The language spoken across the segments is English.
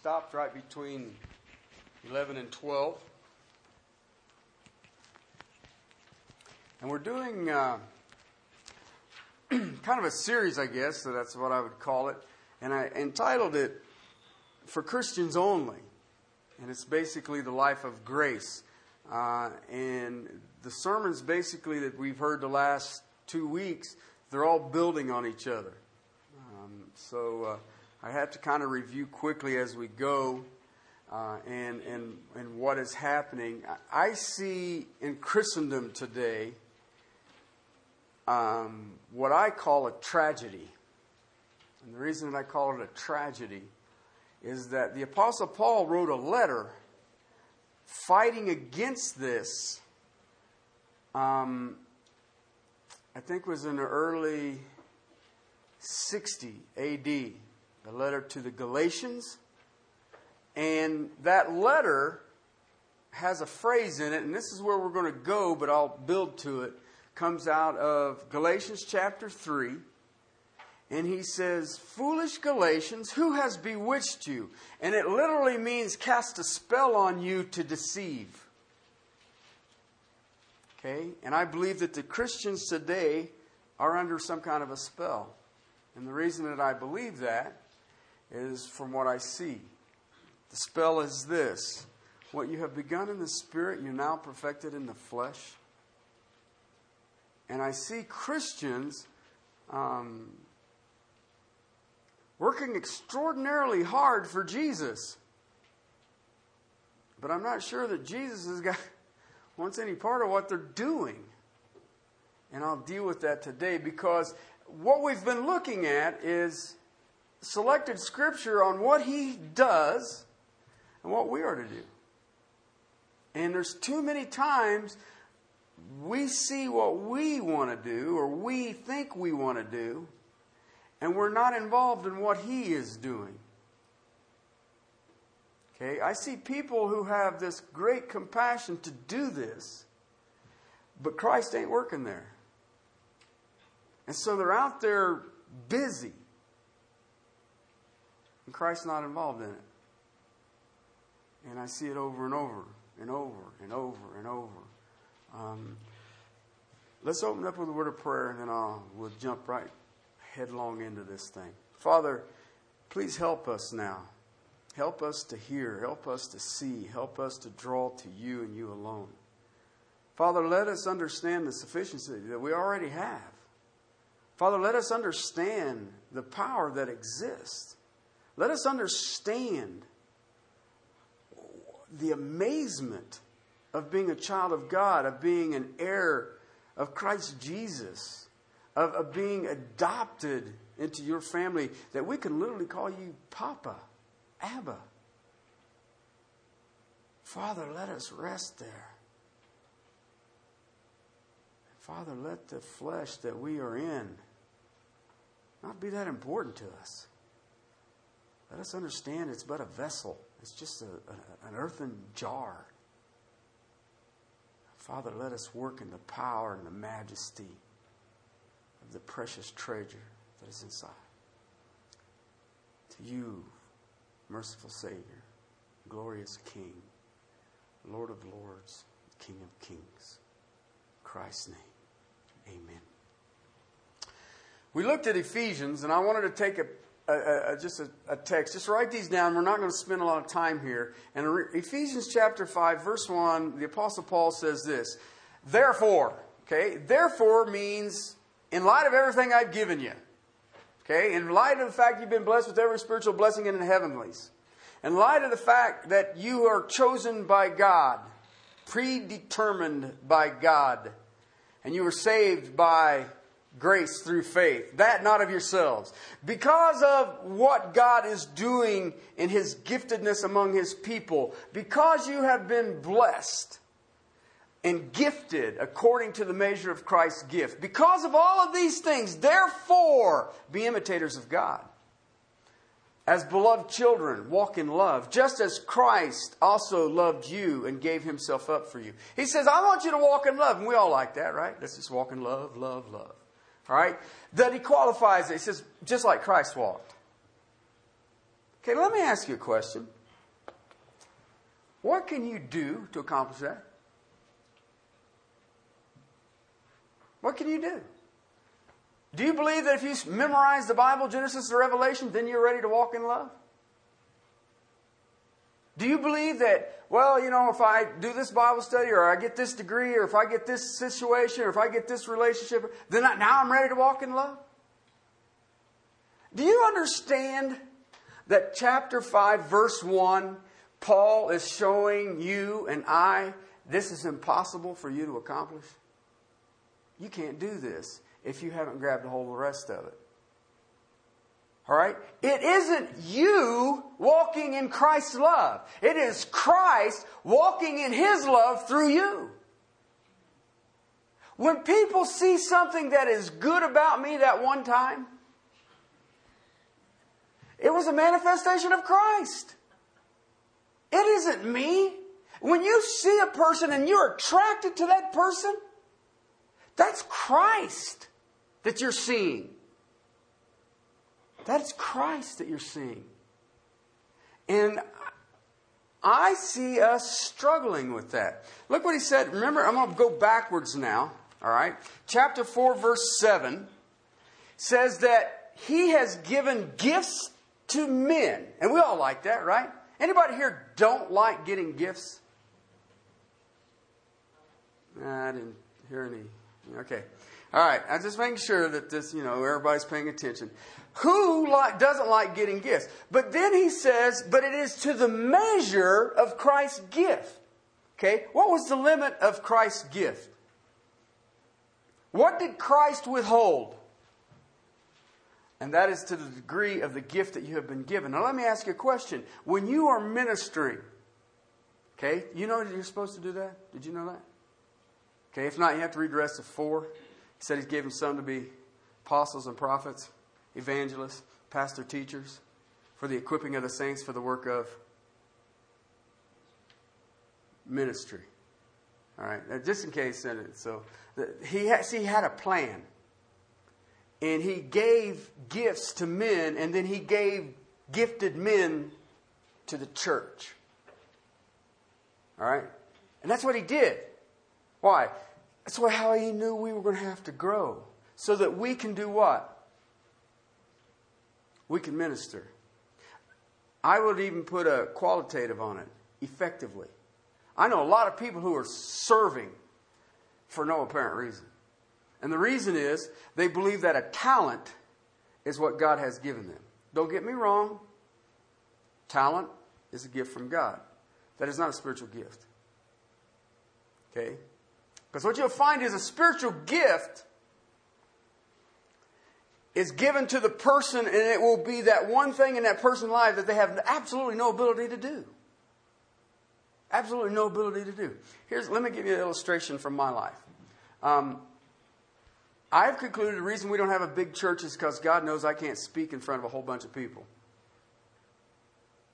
stopped right between 11 and 12. And we're doing uh, kind of a series, I guess, so that's what I would call it. And I entitled it For Christians Only. And it's basically the life of grace. Uh, and the sermons basically that we've heard the last two weeks, they're all building on each other. Um, so uh, I have to kind of review quickly as we go uh, and, and, and what is happening. I see in Christendom today um, what I call a tragedy. And the reason that I call it a tragedy is that the Apostle Paul wrote a letter fighting against this. Um, I think was in the early 60 AD, the letter to the Galatians. And that letter has a phrase in it, and this is where we're going to go, but I'll build to it. Comes out of Galatians chapter 3. And he says, Foolish Galatians, who has bewitched you? And it literally means cast a spell on you to deceive. Okay? And I believe that the Christians today are under some kind of a spell. And the reason that I believe that is from what I see. The spell is this what you have begun in the spirit, you now perfected in the flesh. And I see Christians um, working extraordinarily hard for Jesus. But I'm not sure that Jesus has got wants any part of what they're doing. And I'll deal with that today because what we've been looking at is selected scripture on what he does and what we are to do. And there's too many times we see what we want to do or we think we want to do, and we're not involved in what he is doing. Okay, I see people who have this great compassion to do this, but Christ ain't working there. And so they're out there busy, and Christ's not involved in it. And I see it over and over and over and over and over. Um, let's open up with a word of prayer, and then I'll we'll jump right headlong into this thing. Father, please help us now. Help us to hear. Help us to see. Help us to draw to you and you alone. Father, let us understand the sufficiency that we already have. Father, let us understand the power that exists. Let us understand the amazement of being a child of God, of being an heir of Christ Jesus, of, of being adopted into your family, that we can literally call you Papa. Abba. Father, let us rest there. Father, let the flesh that we are in not be that important to us. Let us understand it's but a vessel, it's just a, a, an earthen jar. Father, let us work in the power and the majesty of the precious treasure that is inside. To you, merciful Savior, glorious King, Lord of Lords, King of Kings. Christ's name, amen. We looked at Ephesians, and I wanted to take a, a, just a, a, text. Just write these down. We're not going to spend a lot of time here. And Ephesians chapter 5, verse 1, the Apostle Paul says this Therefore, okay, therefore means in light of everything I've given you. Okay? In light of the fact you've been blessed with every spiritual blessing in the heavenlies. In light of the fact that you are chosen by God, predetermined by God, and you were saved by grace through faith. That not of yourselves. Because of what God is doing in His giftedness among His people, because you have been blessed, and gifted according to the measure of Christ's gift. Because of all of these things, therefore, be imitators of God. As beloved children, walk in love, just as Christ also loved you and gave himself up for you. He says, I want you to walk in love. And we all like that, right? Let's just walk in love, love, love. All right? That he qualifies it. He says, just like Christ walked. Okay, let me ask you a question. What can you do to accomplish that? What can you do? Do you believe that if you memorize the Bible, Genesis to Revelation, then you're ready to walk in love? Do you believe that, well, you know, if I do this Bible study or I get this degree or if I get this situation or if I get this relationship, then I, now I'm ready to walk in love? Do you understand that chapter 5, verse 1, Paul is showing you and I this is impossible for you to accomplish? You can't do this if you haven't grabbed a hold of the rest of it. All right? It isn't you walking in Christ's love. It is Christ walking in His love through you. When people see something that is good about me that one time, it was a manifestation of Christ. It isn't me. When you see a person and you're attracted to that person, that's Christ that you're seeing. That's Christ that you're seeing. And I see us struggling with that. Look what he said. Remember, I'm going to go backwards now. All right. Chapter 4, verse 7 says that he has given gifts to men. And we all like that, right? Anybody here don't like getting gifts? I didn't hear any. Okay. All right. I'm just making sure that this, you know, everybody's paying attention. Who like, doesn't like getting gifts? But then he says, but it is to the measure of Christ's gift. Okay, what was the limit of Christ's gift? What did Christ withhold? And that is to the degree of the gift that you have been given. Now, let me ask you a question. When you are ministering, okay, you know you're supposed to do that? Did you know that? Okay, if not, you have to read the rest of four. He said he he's given some to be apostles and prophets evangelists, pastor teachers, for the equipping of the saints for the work of ministry. All right, now, just in case, so he had, see, he had a plan, and he gave gifts to men, and then he gave gifted men to the church. All right, and that's what he did. Why? That's why how he knew we were going to have to grow, so that we can do what? we can minister. I would even put a qualitative on it effectively. I know a lot of people who are serving for no apparent reason. And the reason is they believe that a talent is what God has given them. Don't get me wrong, talent is a gift from God. That is not a spiritual gift. Okay? Because what you'll find is a spiritual gift is given to the person, and it will be that one thing in that person's life that they have absolutely no ability to do. Absolutely no ability to do. Here's, let me give you an illustration from my life. Um, I've concluded the reason we don't have a big church is because God knows I can't speak in front of a whole bunch of people.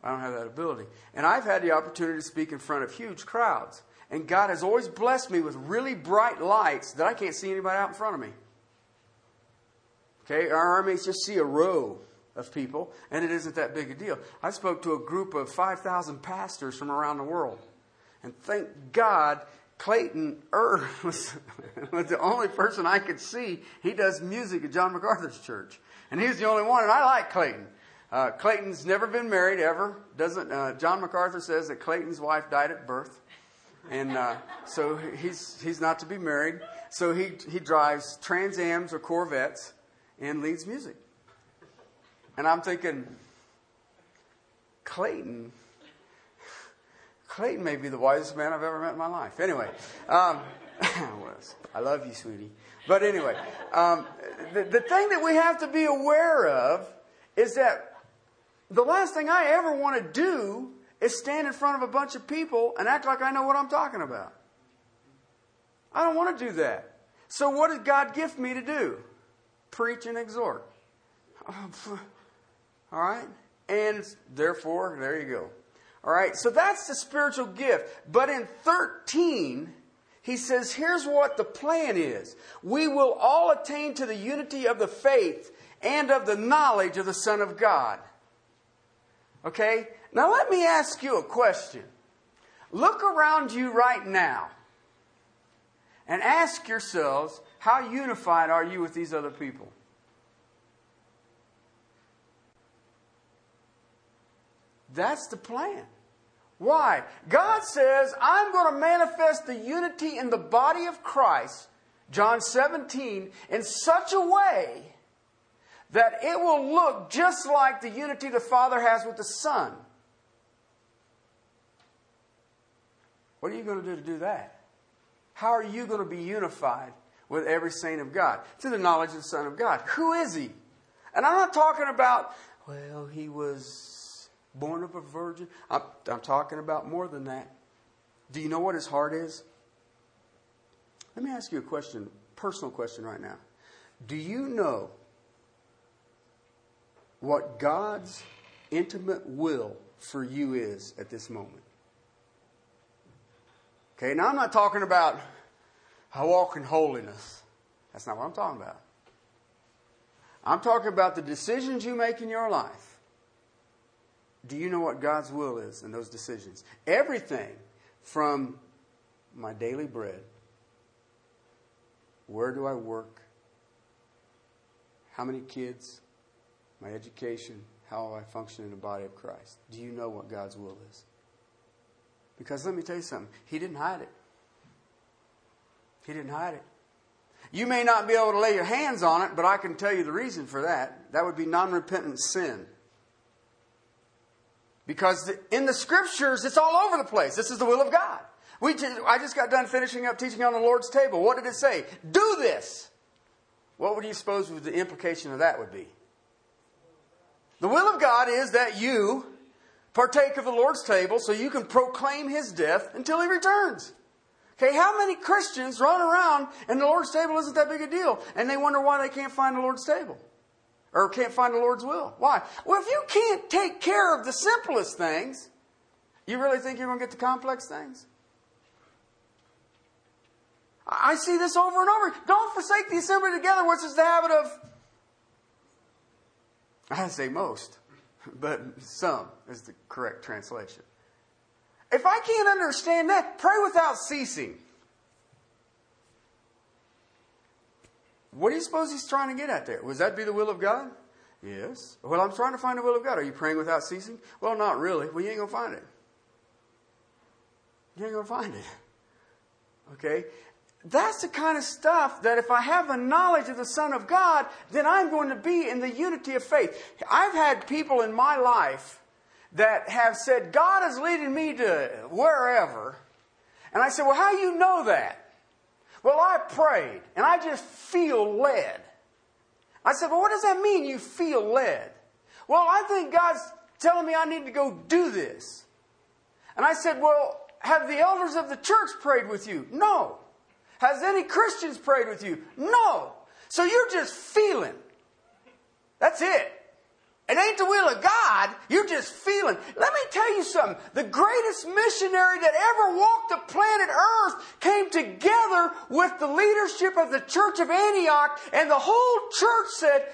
I don't have that ability. And I've had the opportunity to speak in front of huge crowds. And God has always blessed me with really bright lights that I can't see anybody out in front of me. Okay, our armies just see a row of people, and it isn't that big a deal. I spoke to a group of 5,000 pastors from around the world. And thank God, Clayton Erb was, was the only person I could see. He does music at John MacArthur's church. And he's the only one, and I like Clayton. Uh, Clayton's never been married ever. Doesn't uh, John MacArthur says that Clayton's wife died at birth, and uh, so he's he's not to be married. So he he drives Trans Ams or Corvettes, and leads music. And I'm thinking, Clayton, Clayton may be the wisest man I've ever met in my life. Anyway, um, I love you, sweetie. But anyway, um, the, the thing that we have to be aware of is that the last thing I ever want to do is stand in front of a bunch of people and act like I know what I'm talking about. I don't want to do that. So, what did God gift me to do? preach and exhort. All right? And therefore, there you go. All right? So that's the spiritual gift. But in 13, he says, here's what the plan is. We will all attain to the unity of the faith and of the knowledge of the Son of God. Okay? Now let me ask you a question. Look around you right now and ask yourselves, how unified are you with these other people? That's the plan. Why? God says, I'm going to manifest the unity in the body of Christ, John 17, in such a way that it will look just like the unity the Father has with the Son. What are you going to do to do that? How are you going to be unified with every saint of God? Through the knowledge of the Son of God. Who is he? And I'm not talking about, well, he was born of a virgin. I'm, I'm talking about more than that. Do you know what his heart is? Let me ask you a question, personal question right now. Do you know what God's intimate will for you is at this moment? Okay, now I'm not talking about I walk in holiness. That's not what I'm talking about. I'm talking about the decisions you make in your life do you know what God's will is in those decisions? Everything from my daily bread, where do I work, how many kids, my education, how I function in the body of Christ. Do you know what God's will is? Because let me tell you something, He didn't hide it. He didn't hide it. You may not be able to lay your hands on it, but I can tell you the reason for that. That would be non repentant sin. Because in the scriptures, it's all over the place. This is the will of God. We just, I just got done finishing up teaching on the Lord's table. What did it say? Do this. What would you suppose the implication of that would be? The will of God is that you partake of the Lord's table so you can proclaim his death until he returns. Okay, how many Christians run around and the Lord's table isn't that big a deal and they wonder why they can't find the Lord's table? or can't find the Lord's will. Why? Well, if you can't take care of the simplest things, you really think you're going to get the complex things? I see this over and over. Don't forsake the assembly together, which is the habit of, I say most, but some is the correct translation. If I can't understand that, pray without ceasing. What do you suppose he's trying to get at there? Was that be the will of God? Yes. Well, I'm trying to find the will of God. Are you praying without ceasing? Well, not really. Well, you ain't going to find it. You ain't going to find it. Okay? That's the kind of stuff that if I have the knowledge of the Son of God, then I'm going to be in the unity of faith. I've had people in my life that have said, God is leading me to wherever. And I said, Well, how do you know that? Well, I prayed and I just feel led. I said, Well, what does that mean you feel led? Well, I think God's telling me I need to go do this. And I said, Well, have the elders of the church prayed with you? No. Has any Christians prayed with you? No. So you're just feeling. That's it. It ain't the will of God. You're just feeling. Let me tell you something. The greatest missionary that ever walked the planet Earth came together with the leadership of the church of Antioch, and the whole church said,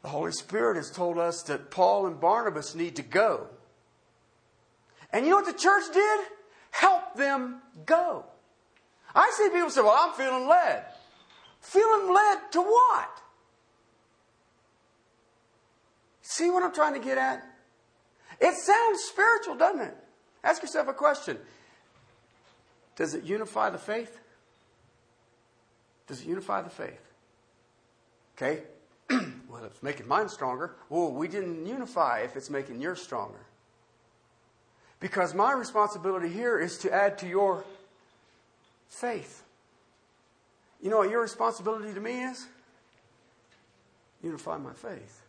The Holy Spirit has told us that Paul and Barnabas need to go. And you know what the church did? Help them go. I see people say, Well, I'm feeling led. Feeling led to what? See what I'm trying to get at? It sounds spiritual, doesn't it? Ask yourself a question Does it unify the faith? Does it unify the faith? Okay? well, it's making mine stronger. Well, we didn't unify if it's making yours stronger. Because my responsibility here is to add to your faith. You know what your responsibility to me is? Unify my faith.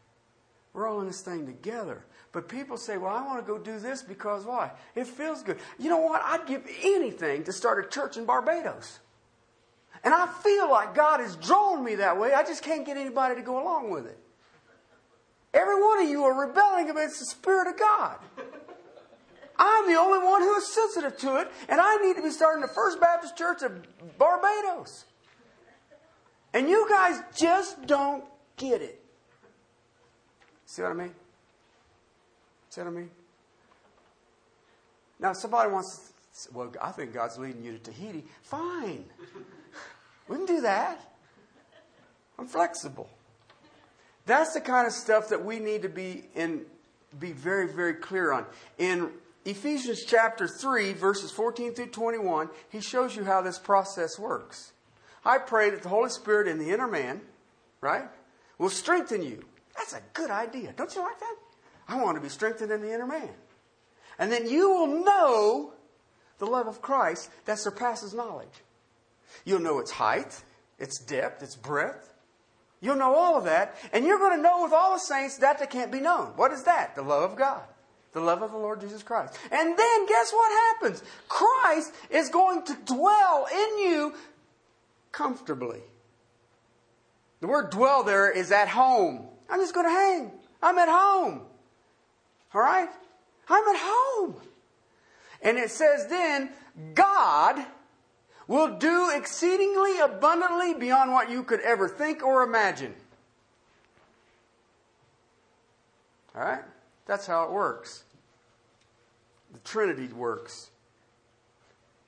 We're all in this thing together. But people say, well, I want to go do this because why? It feels good. You know what? I'd give anything to start a church in Barbados. And I feel like God has drawn me that way. I just can't get anybody to go along with it. Every one of you are rebelling against the Spirit of God. I'm the only one who is sensitive to it, and I need to be starting the First Baptist Church of Barbados. And you guys just don't get it. See what I mean? See what I mean? Now, if somebody wants to say, well, I think God's leading you to Tahiti. Fine. We can do that. I'm flexible. That's the kind of stuff that we need to be in be very, very clear on. In Ephesians chapter 3, verses 14 through 21, he shows you how this process works. I pray that the Holy Spirit in the inner man, right, will strengthen you. That's a good idea. Don't you like that? I want to be strengthened in the inner man. And then you will know the love of Christ that surpasses knowledge. You'll know its height, its depth, its breadth. You'll know all of that. And you're going to know with all the saints that that can't be known. What is that? The love of God. The love of the Lord Jesus Christ. And then guess what happens? Christ is going to dwell in you comfortably. The word dwell there is at home. I'm just going to hang. I'm at home. All right? I'm at home. And it says then, God will do exceedingly abundantly beyond what you could ever think or imagine. All right? That's how it works. The Trinity works.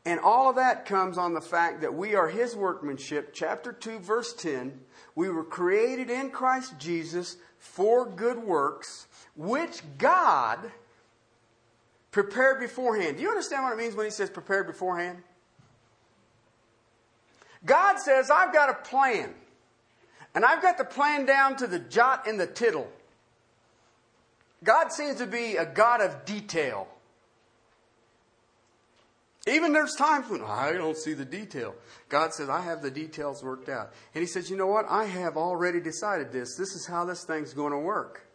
And all of that comes on the fact that we are His workmanship. Chapter 2, verse 10. We were created in Christ Jesus for good works, which God prepared beforehand. Do you understand what it means when He says prepared beforehand? God says, I've got a plan. And I've got the plan down to the jot and the tittle. God seems to be a God of detail. Even there's times when oh, I don't see the detail. God says, I have the details worked out. And He says, You know what? I have already decided this. This is how this thing's going to work.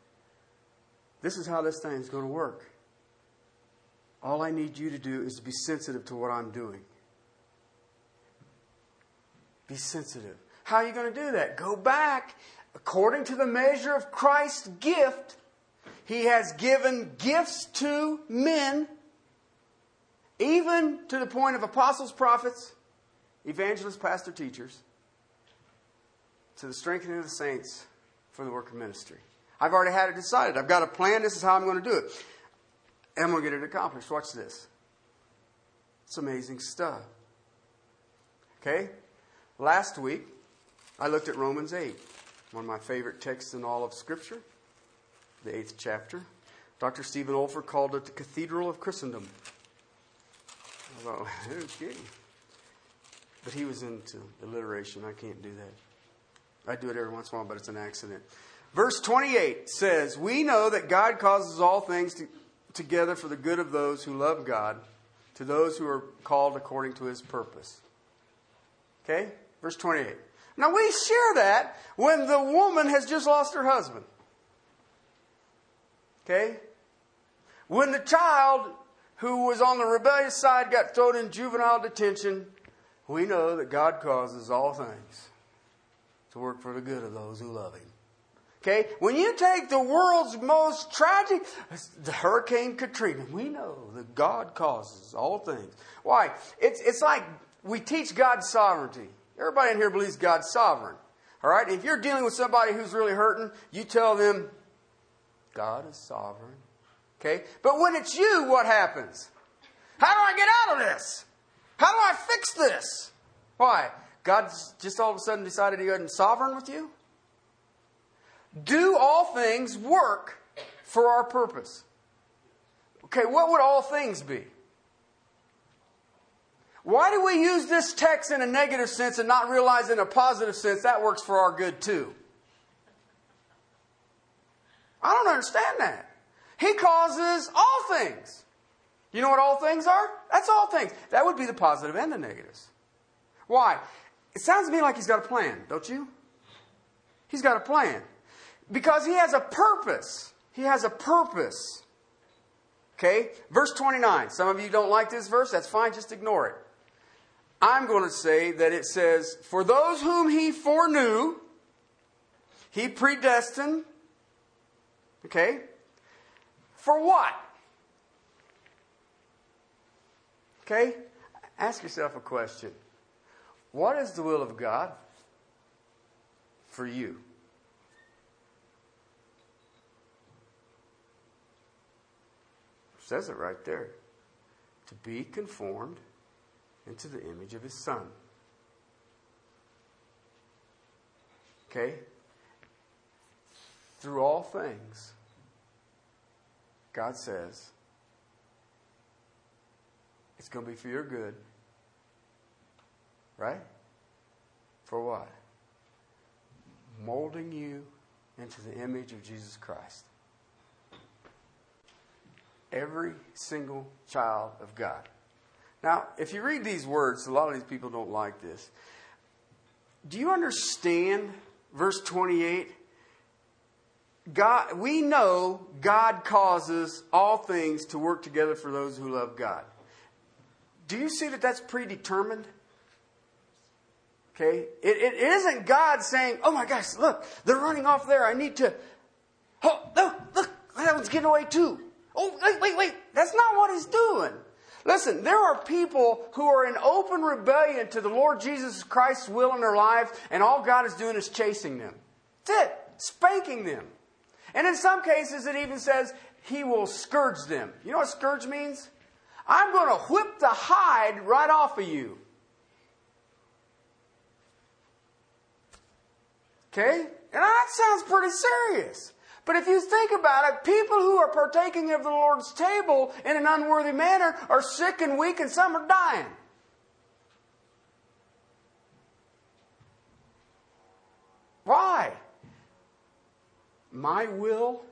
This is how this thing's going to work. All I need you to do is to be sensitive to what I'm doing. Be sensitive. How are you going to do that? Go back. According to the measure of Christ's gift, He has given gifts to men, even to the point of apostles, prophets, evangelists, pastor, teachers, to the strengthening of the saints for the work of ministry. I've already had it decided. I've got a plan. This is how I'm going to do it. And I'm going to get it accomplished. Watch this. It's amazing stuff. Okay? Last week, I looked at Romans 8, one of my favorite texts in all of Scripture, the eighth chapter. Dr. Stephen Olford called it the Cathedral of Christendom. Well, okay. But he was into alliteration. I can't do that. I do it every once in a while, but it's an accident. Verse 28 says, We know that God causes all things to, together for the good of those who love God, to those who are called according to his purpose. Okay? Verse 28. Now we share that when the woman has just lost her husband. Okay? When the child who was on the rebellious side got thrown in juvenile detention, we know that God causes all things to work for the good of those who love Him. Okay? When you take the world's most tragic, the Hurricane Katrina, we know that God causes all things. Why? It's, it's like we teach God's sovereignty. Everybody in here believes God's sovereign. All right? If you're dealing with somebody who's really hurting, you tell them, God is sovereign. Okay? But when it's you, what happens? How do I get out of this? How do I fix this? Why? God's just all of a sudden decided he wasn't sovereign with you? Do all things work for our purpose? Okay, what would all things be? Why do we use this text in a negative sense and not realize in a positive sense that works for our good too? I don't understand that. He causes all things. You know what all things are? That's all things. That would be the positive and the negatives. Why? It sounds to me like he's got a plan, don't you? He's got a plan. Because he has a purpose. He has a purpose. Okay? Verse 29. Some of you don't like this verse. That's fine. Just ignore it. I'm going to say that it says, For those whom he foreknew, he predestined. Okay? For what? Okay? Ask yourself a question. What is the will of God for you? says it right there. To be conformed into the image of his son. Okay? Through all things, God says, it's going to be for your good. Right? For what? Molding you into the image of Jesus Christ. Every single child of God. Now, if you read these words, a lot of these people don't like this. Do you understand verse 28? God, we know God causes all things to work together for those who love God. Do you see that that's predetermined? Okay? It, it isn't God saying, oh my gosh, look, they're running off there. I need to. Oh, look, look, that one's getting away too. Oh, wait, wait, wait. That's not what he's doing. Listen, there are people who are in open rebellion to the Lord Jesus Christ's will in their lives, and all God is doing is chasing them. That's it. Spanking them. And in some cases, it even says he will scourge them. You know what scourge means? I'm going to whip the hide right off of you. Okay? And that sounds pretty serious. But if you think about it, people who are partaking of the Lord's table in an unworthy manner are sick and weak, and some are dying. Why? My will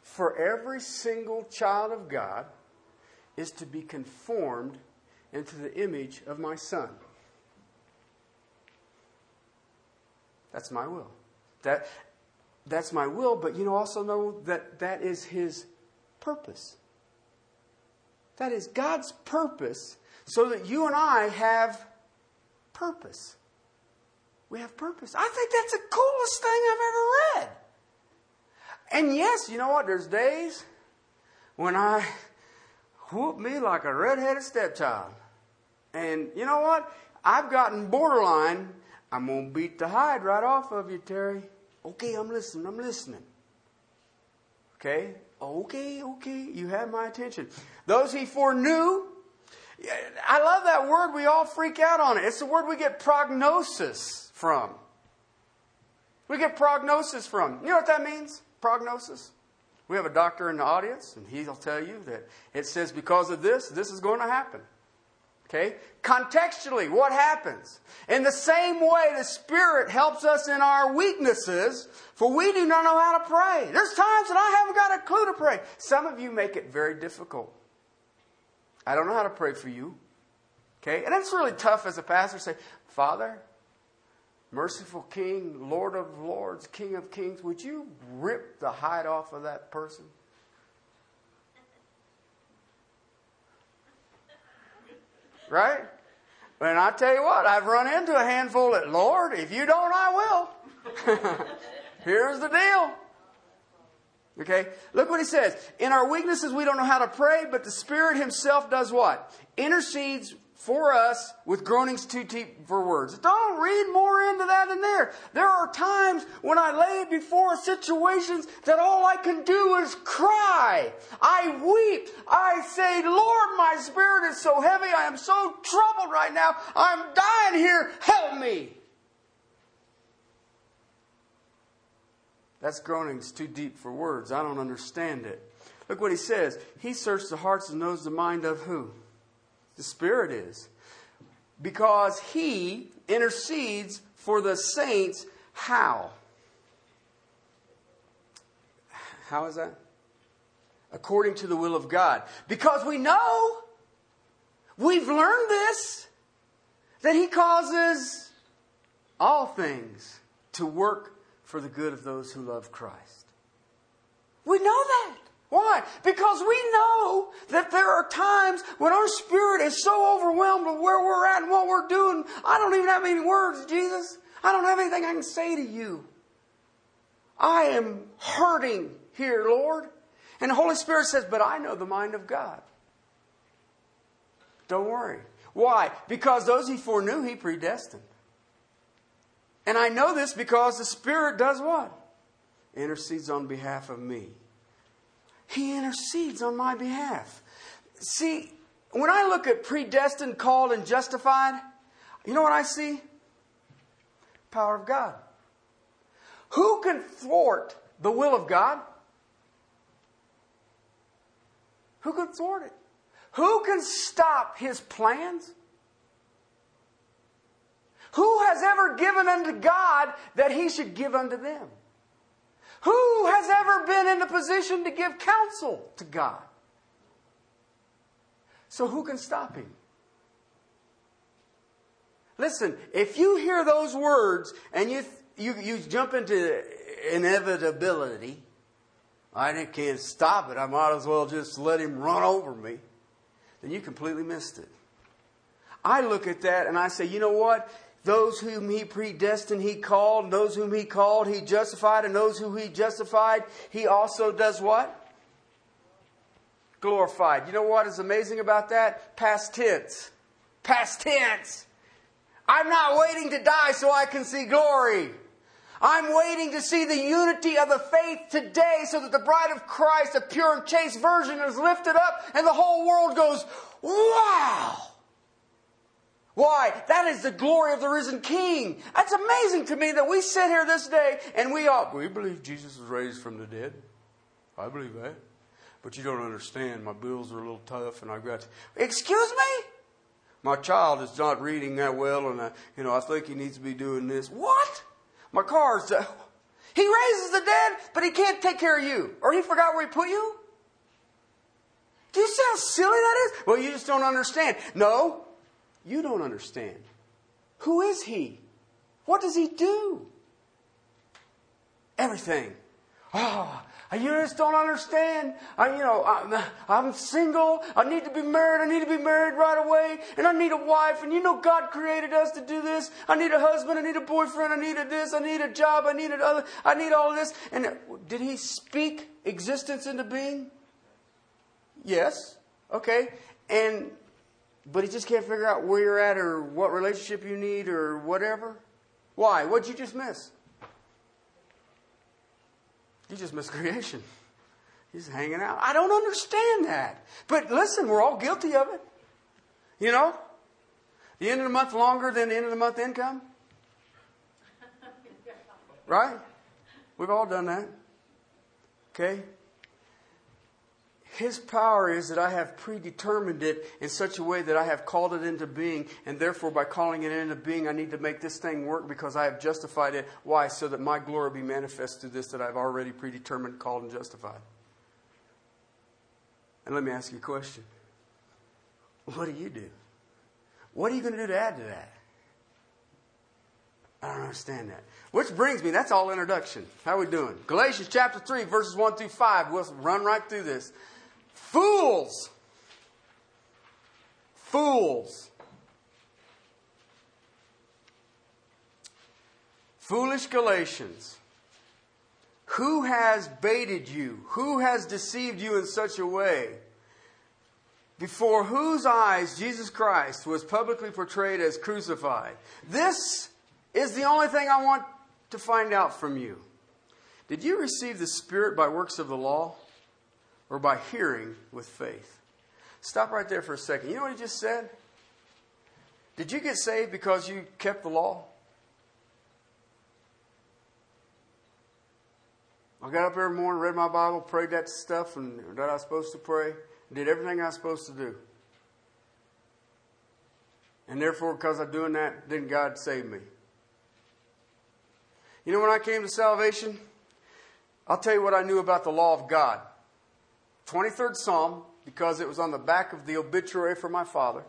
for every single child of God is to be conformed into the image of my Son. That's my will. That, that's my will, but you know, also know that that is His purpose. That is God's purpose so that you and I have purpose. We have purpose. I think that's the coolest thing I've ever read. And yes, you know what? There's days when I whoop me like a redheaded stepchild. And you know what? I've gotten borderline. I'm going to beat the hide right off of you, Terry. Okay, I'm listening. I'm listening. Okay? Okay, okay. You have my attention. Those he foreknew. I love that word. We all freak out on it. It's the word we get prognosis from. We get prognosis from. You know what that means? Prognosis. We have a doctor in the audience, and he'll tell you that it says because of this, this is going to happen. Okay? Contextually, what happens? In the same way, the Spirit helps us in our weaknesses, for we do not know how to pray. There's times that I haven't got a clue to pray. Some of you make it very difficult. I don't know how to pray for you. Okay? And it's really tough as a pastor to say, Father, merciful King, Lord of Lords, King of Kings, would you rip the hide off of that person? Right? And I tell you what, I've run into a handful that, Lord, if you don't, I will. Here's the deal. Okay? Look what he says. In our weaknesses, we don't know how to pray, but the Spirit Himself does what? Intercedes for us with groanings too deep for words. Don't read more into that in there. There are times when I lay before situations that all I can do is cry. I weep. I say, Lord, my spirit is so heavy. I am so troubled right now. I'm dying here. Help me. That's groanings too deep for words. I don't understand it. Look what he says. He searches the hearts and knows the mind of who? The Spirit is. Because He intercedes for the saints. How? How is that? According to the will of God. Because we know, we've learned this, that He causes all things to work for the good of those who love Christ. We know that. Why? Because we know that there are times when our spirit is so overwhelmed with where we're at and what we're doing. I don't even have any words, Jesus. I don't have anything I can say to you. I am hurting here, Lord. And the Holy Spirit says, But I know the mind of God. Don't worry. Why? Because those he foreknew, he predestined. And I know this because the Spirit does what? Intercedes on behalf of me. He intercedes on my behalf. See, when I look at predestined, called, and justified, you know what I see? Power of God. Who can thwart the will of God? Who can thwart it? Who can stop his plans? Who has ever given unto God that he should give unto them? Who has ever been in a position to give counsel to God? So who can stop him? Listen, if you hear those words and you, you, you jump into inevitability, I can't stop it. I might as well just let him run over me. Then you completely missed it. I look at that and I say, you know what? Those whom he predestined, he called. And those whom he called, he justified. And those who he justified, he also does what? Glorified. You know what is amazing about that? Past tense. Past tense. I'm not waiting to die so I can see glory. I'm waiting to see the unity of the faith today so that the bride of Christ, a pure and chaste virgin, is lifted up and the whole world goes, wow! Why? That is the glory of the risen King. That's amazing to me that we sit here this day and we all, we believe Jesus was raised from the dead. I believe that. But you don't understand. My bills are a little tough and I've got, to, excuse me? My child is not reading that well and I, you know, I think he needs to be doing this. What? My car's. Uh, he raises the dead, but he can't take care of you. Or he forgot where he put you? Do you see how silly that is? Well, you just don't understand. No, you don't understand. Who is he? What does he do? Everything. Ah, oh, you just don't understand. I, you know, I'm, I'm, single. I need to be married. I need to be married right away. And I need a wife. And you know, God created us to do this. I need a husband. I need a boyfriend. I need a this. I need a job. I need another. I need all this. And did He speak existence into being? Yes. Okay. And, but He just can't figure out where you're at or what relationship you need or whatever. Why? What'd you just miss? You just missed creation. He's hanging out. I don't understand that. But listen, we're all guilty of it. You know? The end of the month longer than the end of the month income? Right? We've all done that. Okay? His power is that I have predetermined it in such a way that I have called it into being, and therefore, by calling it into being, I need to make this thing work because I have justified it. Why? So that my glory be manifest through this that I've already predetermined, called, and justified. And let me ask you a question What do you do? What are you going to do to add to that? I don't understand that. Which brings me, that's all introduction. How are we doing? Galatians chapter 3, verses 1 through 5. We'll run right through this. Fools! Fools! Foolish Galatians. Who has baited you? Who has deceived you in such a way? Before whose eyes Jesus Christ was publicly portrayed as crucified. This is the only thing I want to find out from you. Did you receive the Spirit by works of the law or by hearing with faith? Stop right there for a second. You know what he just said? Did you get saved because you kept the law? I got up every morning, read my Bible, prayed that stuff and that I was supposed to pray, did everything I was supposed to do. And therefore, because I'm doing that, then God saved me. You know, when I came to salvation, I'll tell you what I knew about the law of God. 23rd Psalm, because it was on the back of the obituary for my father.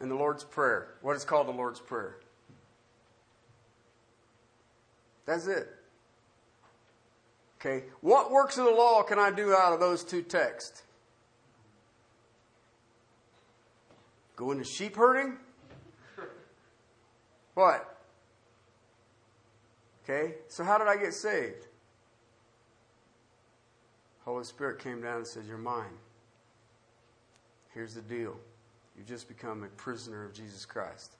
And the Lord's Prayer. What is called the Lord's Prayer. That's it. Okay. What works of the law can I do out of those two texts? Go into sheep herding? What? Okay? So, how did I get saved? Holy Spirit came down and said, You're mine. Here's the deal you just become a prisoner of Jesus Christ.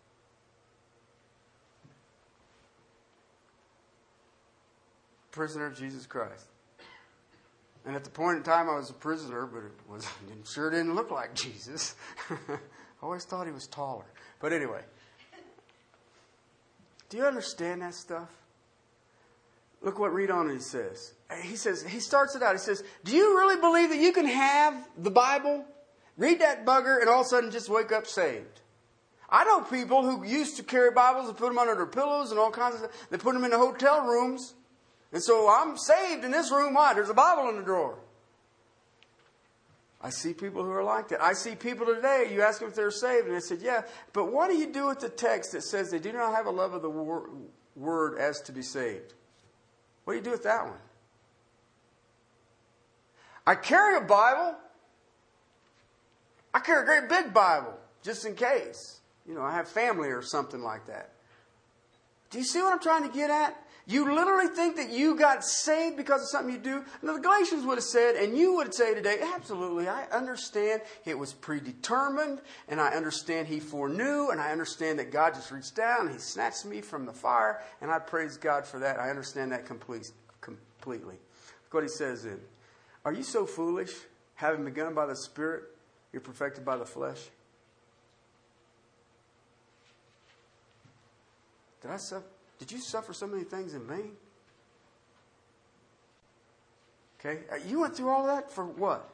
Prisoner of Jesus Christ. And at the point in time, I was a prisoner, but it was it sure didn't look like Jesus. I always thought he was taller. But anyway, do you understand that stuff? Look what read on he says. Uh, he says he starts it out. He says, "Do you really believe that you can have the Bible, read that bugger, and all of a sudden just wake up saved?" I know people who used to carry Bibles and put them under their pillows and all kinds of stuff. They put them in the hotel rooms and so I'm saved in this room. Why? There's a Bible in the drawer. I see people who are like that. I see people today, you ask them if they're saved, and they said, Yeah, but what do you do with the text that says they do not have a love of the wor- word as to be saved? What do you do with that one? I carry a Bible. I carry a great big Bible, just in case. You know, I have family or something like that. Do you see what I'm trying to get at? You literally think that you got saved because of something you do? Now, the Galatians would have said, and you would say today, absolutely, I understand it was predetermined, and I understand He foreknew, and I understand that God just reached down and He snatched me from the fire, and I praise God for that. I understand that complete, completely. Look what He says then. Are you so foolish, having begun by the Spirit, you're perfected by the flesh? Did I say? Did you suffer so many things in vain? Okay? Uh, you went through all that for what?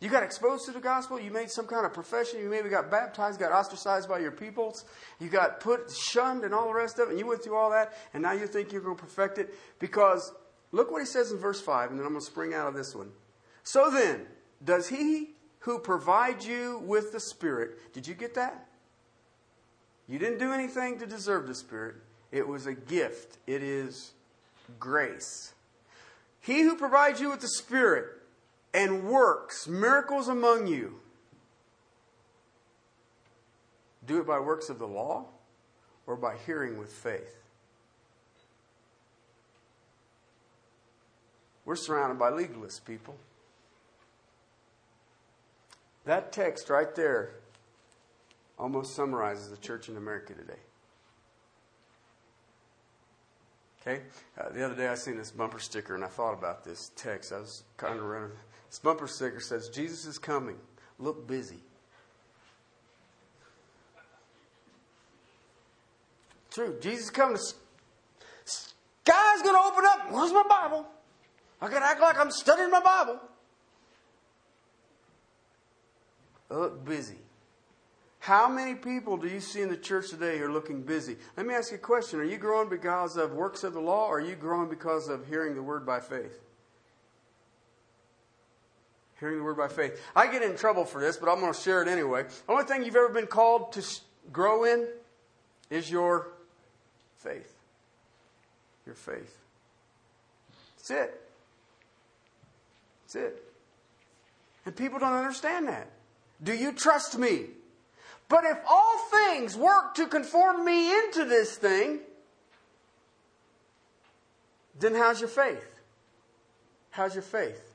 You got exposed to the gospel, you made some kind of profession, you maybe got baptized, got ostracized by your peoples, you got put shunned and all the rest of it, and you went through all that, and now you think you're going to perfect it because look what he says in verse 5, and then I'm going to spring out of this one. So then, does he who provides you with the Spirit, did you get that? You didn't do anything to deserve the Spirit. It was a gift. It is grace. He who provides you with the Spirit and works miracles among you, do it by works of the law or by hearing with faith? We're surrounded by legalists, people. That text right there almost summarizes the church in America today. Okay? Uh, the other day I seen this bumper sticker and I thought about this text. I was kind of running. This bumper sticker says, Jesus is coming. Look busy. True. Jesus is coming. Sky's going to open up. Where's my Bible? I to act like I'm studying my Bible. Look busy. How many people do you see in the church today who are looking busy? Let me ask you a question. Are you growing because of works of the law or are you growing because of hearing the word by faith? Hearing the word by faith. I get in trouble for this, but I'm going to share it anyway. The only thing you've ever been called to grow in is your faith. Your faith. That's it. That's it. And people don't understand that. Do you trust me? But if all things work to conform me into this thing, then how's your faith? How's your faith?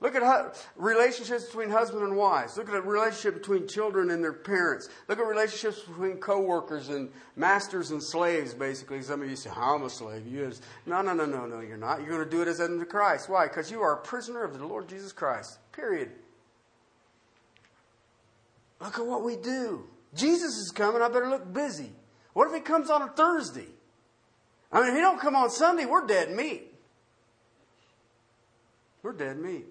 Look at relationships between husband and wives. Look at a relationship between children and their parents. Look at relationships between coworkers and masters and slaves, basically. Some of you say, I'm a slave. You is. No, no, no, no, no, you're not. You're going to do it as unto Christ. Why? Because you are a prisoner of the Lord Jesus Christ. Period. Look at what we do. Jesus is coming. I better look busy. What if he comes on a Thursday? I mean, if he don't come on Sunday, we're dead meat. We're dead meat.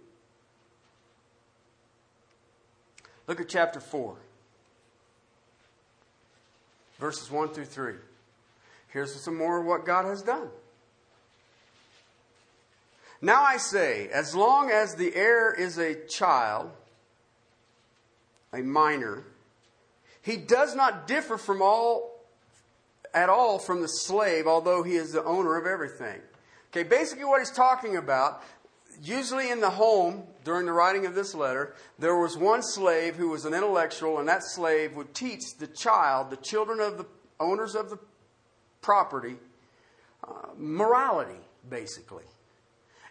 Look at chapter 4, verses 1 through 3. Here's some more of what God has done. Now I say, as long as the heir is a child, a minor, he does not differ from all at all from the slave, although he is the owner of everything. Okay, basically what he's talking about, usually in the home during the writing of this letter, there was one slave who was an intellectual, and that slave would teach the child, the children of the owners of the property, uh, morality, basically.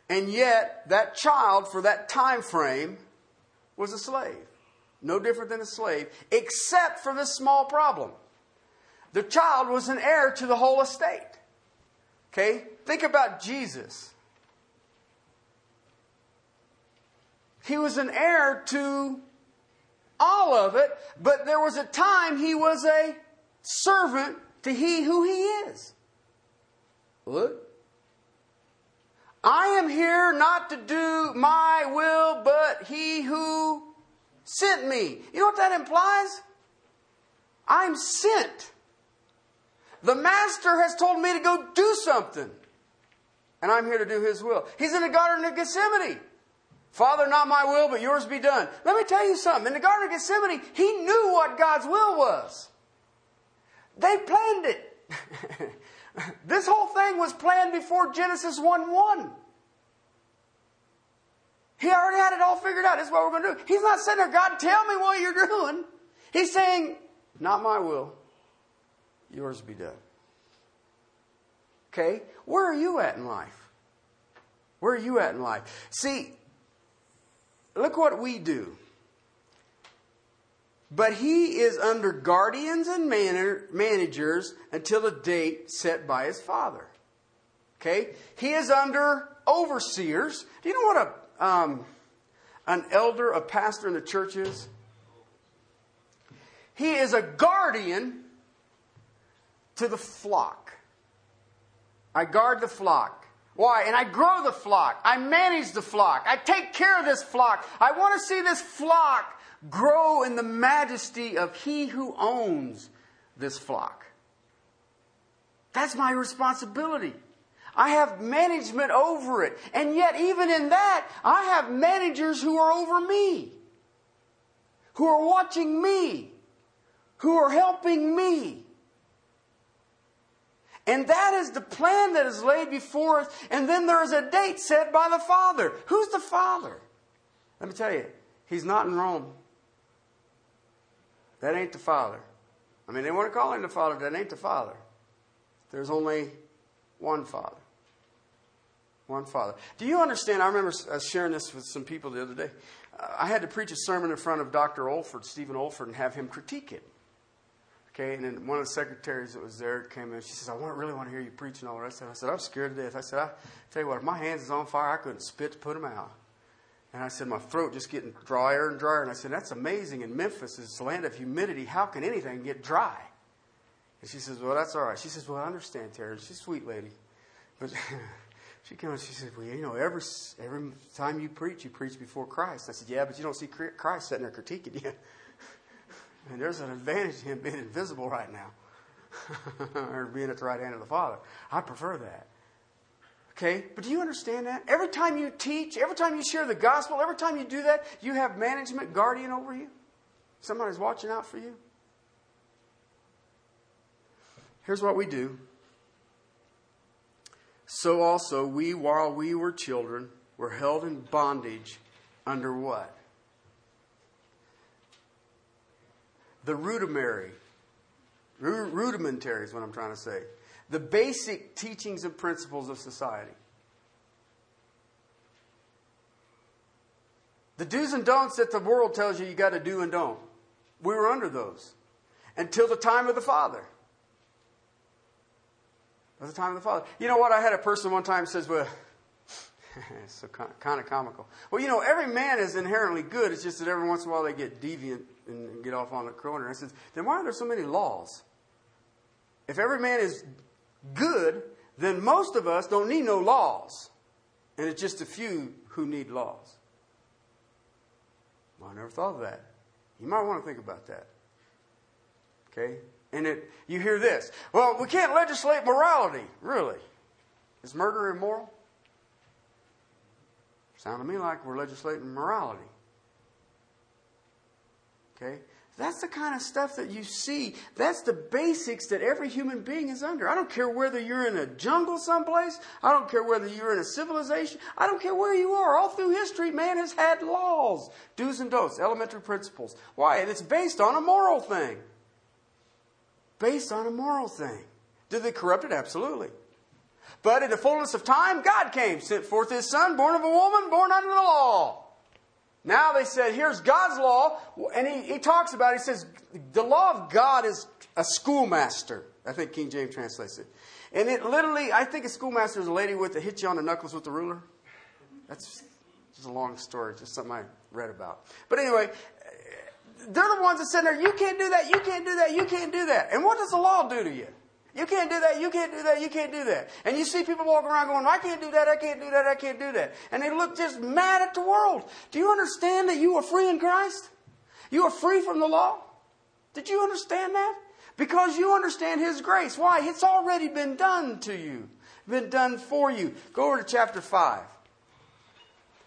And yet, that child, for that time frame, was a slave. No different than a slave, except for this small problem. The child was an heir to the whole estate. Okay? Think about Jesus. He was an heir to all of it, but there was a time he was a servant to he who he is. What? I am here not to do my will, but he who sent me. You know what that implies? I'm sent. The master has told me to go do something. And I'm here to do his will. He's in the Garden of Gethsemane. Father, not my will, but yours be done. Let me tell you something. In the Garden of Gethsemane, he knew what God's will was. They planned it. this whole thing was planned before Genesis 1 1. He already had it all figured out. This is what we're going to do. He's not sitting there, God, tell me what you're doing. He's saying, Not my will, yours be done. Okay? Where are you at in life? Where are you at in life? See, look what we do. But he is under guardians and managers until the date set by his father. Okay? He is under overseers. Do you know what a, um, an elder, a pastor in the church is? He is a guardian to the flock. I guard the flock. Why? And I grow the flock. I manage the flock. I take care of this flock. I want to see this flock grow in the majesty of he who owns this flock. That's my responsibility. I have management over it. And yet, even in that, I have managers who are over me, who are watching me, who are helping me. And that is the plan that is laid before us. And then there is a date set by the Father. Who's the Father? Let me tell you, He's not in Rome. That ain't the Father. I mean, they want to call him the Father, that ain't the Father. There's only one Father. One Father. Do you understand? I remember uh, sharing this with some people the other day. I had to preach a sermon in front of Dr. Olford, Stephen Olford, and have him critique it. Okay, and then one of the secretaries that was there came in. She says, "I really want to hear you preach and all the rest of it." I said, "I'm scared to death." I said, "I tell you what, if my hands is on fire, I couldn't spit to put them out." And I said, my throat just getting drier and drier. And I said, that's amazing. In Memphis, it's the land of humidity. How can anything get dry? And she says, well, that's all right. She says, well, I understand, Terry. She's a sweet lady. But she came and she said, well, you know, every, every time you preach, you preach before Christ. I said, yeah, but you don't see Christ sitting there critiquing you. and there's an advantage to him being invisible right now. or being at the right hand of the Father. I prefer that. Okay? But do you understand that? Every time you teach, every time you share the gospel, every time you do that, you have management guardian over you. Somebody's watching out for you. Here's what we do. So also, we, while we were children, were held in bondage under what? The rudimentary. Rudimentary is what I'm trying to say the basic teachings and principles of society. The do's and don'ts that the world tells you you got to do and don't. We were under those until the time of the Father. At the time of the Father. You know what? I had a person one time says, well, it's so kind of comical. Well, you know, every man is inherently good. It's just that every once in a while they get deviant and get off on the corner. I said, then why are there so many laws? If every man is good, then most of us don't need no laws. And it's just a few who need laws. Well, I never thought of that. You might want to think about that. Okay? And it, you hear this. Well, we can't legislate morality. Really? Is murder immoral? Sound to me like we're legislating morality. Okay? That's the kind of stuff that you see. That's the basics that every human being is under. I don't care whether you're in a jungle someplace. I don't care whether you're in a civilization. I don't care where you are. All through history, man has had laws, do's and don'ts, elementary principles. Why? And it's based on a moral thing. Based on a moral thing. Did they corrupt it? Absolutely. But in the fullness of time, God came, sent forth his son, born of a woman, born under the law. Now they said, here's God's law. And he, he talks about it. He says, the law of God is a schoolmaster. I think King James translates it. And it literally, I think a schoolmaster is a lady with the hit you on the knuckles with the ruler. That's just a long story, just something I read about. But anyway, they're the ones that said there, you can't do that, you can't do that, you can't do that. And what does the law do to you? You can't do that, you can't do that, you can't do that. And you see people walking around going, I can't do that, I can't do that, I can't do that. And they look just mad at the world. Do you understand that you are free in Christ? You are free from the law? Did you understand that? Because you understand His grace. Why? It's already been done to you, been done for you. Go over to chapter 5,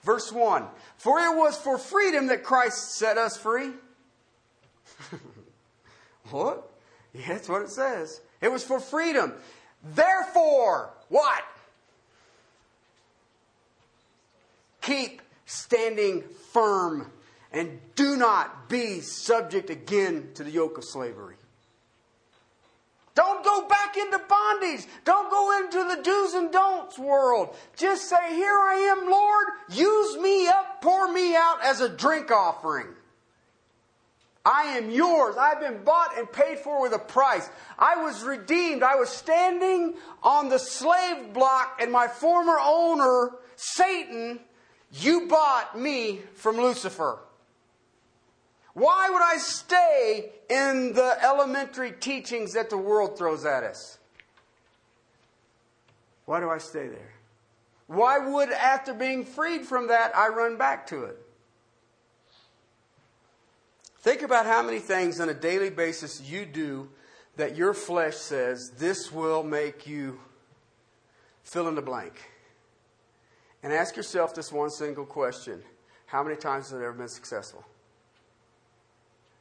verse 1. For it was for freedom that Christ set us free. what? Yeah, that's what it says. It was for freedom. Therefore, what? Keep standing firm and do not be subject again to the yoke of slavery. Don't go back into bondage. Don't go into the do's and don'ts world. Just say, Here I am, Lord. Use me up, pour me out as a drink offering. I am yours. I've been bought and paid for with a price. I was redeemed. I was standing on the slave block, and my former owner, Satan, you bought me from Lucifer. Why would I stay in the elementary teachings that the world throws at us? Why do I stay there? Why would, after being freed from that, I run back to it? Think about how many things on a daily basis you do that your flesh says, this will make you fill in the blank. And ask yourself this one single question How many times has it ever been successful?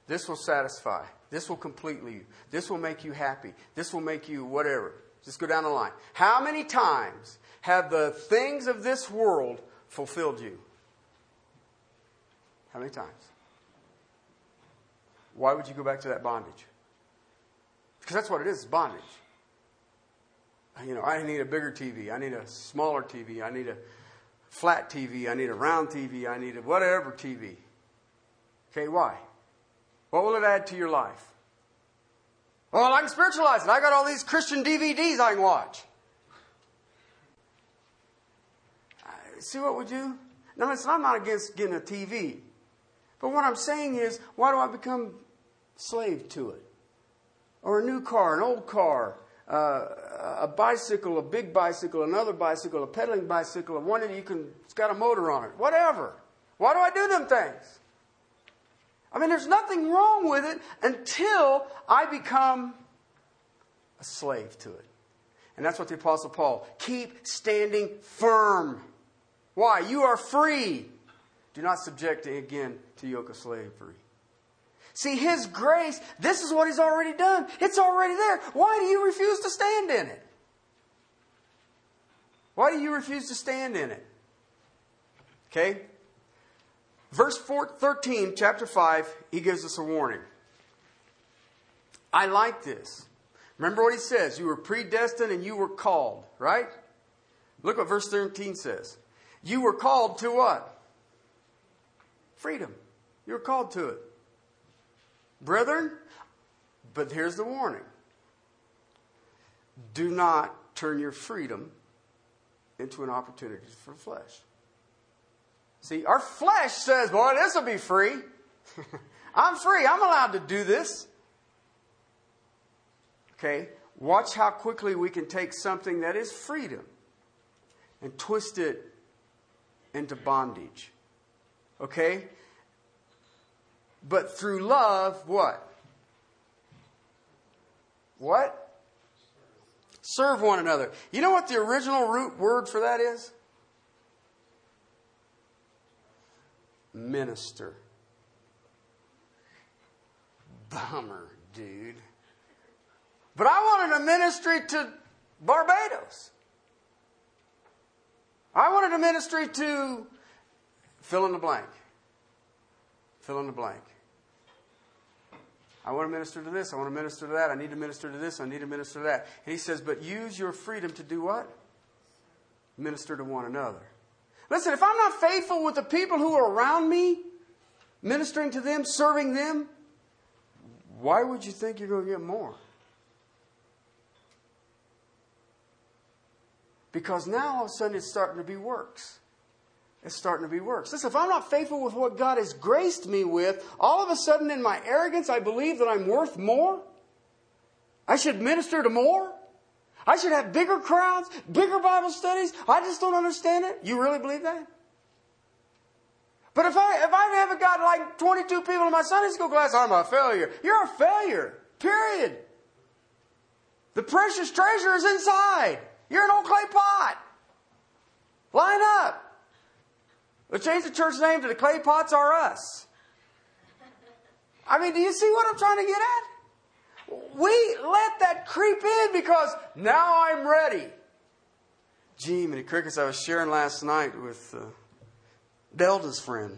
This will satisfy. This will completely you. This will make you happy. This will make you whatever. Just go down the line. How many times have the things of this world fulfilled you? How many times? Why would you go back to that bondage? Because that's what it is bondage. You know, I need a bigger TV. I need a smaller TV. I need a flat TV. I need a round TV. I need a whatever TV. Okay, why? What will it add to your life? Well, I can spiritualize it. I got all these Christian DVDs I can watch. Uh, see what we do? Now, listen, I'm not against getting a TV. But what I'm saying is, why do I become slave to it. Or a new car, an old car, uh, a bicycle, a big bicycle, another bicycle, a pedaling bicycle, one that you can, it's got a motor on it, whatever. Why do I do them things? I mean, there's nothing wrong with it until I become a slave to it. And that's what the Apostle Paul, keep standing firm. Why? You are free. Do not subject again to yoke of slavery. See, His grace, this is what He's already done. It's already there. Why do you refuse to stand in it? Why do you refuse to stand in it? Okay? Verse 4, 13, chapter 5, he gives us a warning. I like this. Remember what he says. You were predestined and you were called, right? Look what verse 13 says. You were called to what? Freedom. You were called to it. Brethren, but here's the warning do not turn your freedom into an opportunity for flesh. See, our flesh says, boy, this will be free. I'm free. I'm allowed to do this. Okay? Watch how quickly we can take something that is freedom and twist it into bondage. Okay? But through love, what? What? Serve one another. You know what the original root word for that is? Minister. Bummer, dude. But I wanted a ministry to Barbados. I wanted a ministry to fill in the blank. Fill in the blank. I want to minister to this. I want to minister to that. I need to minister to this. I need to minister to that. And he says, but use your freedom to do what? Minister to one another. Listen, if I'm not faithful with the people who are around me, ministering to them, serving them, why would you think you're going to get more? Because now all of a sudden it's starting to be works. It's starting to be works. Listen, if I'm not faithful with what God has graced me with, all of a sudden in my arrogance I believe that I'm worth more. I should minister to more. I should have bigger crowds, bigger Bible studies. I just don't understand it. You really believe that? But if I if I haven't got like 22 people in my Sunday school class, I'm a failure. You're a failure. Period. The precious treasure is inside. You're an old clay pot. Line up. We'll change the church name to the clay pots are us. I mean, do you see what I'm trying to get at? We let that creep in because now I'm ready. Gee, many crickets I was sharing last night with uh, Delta's friend.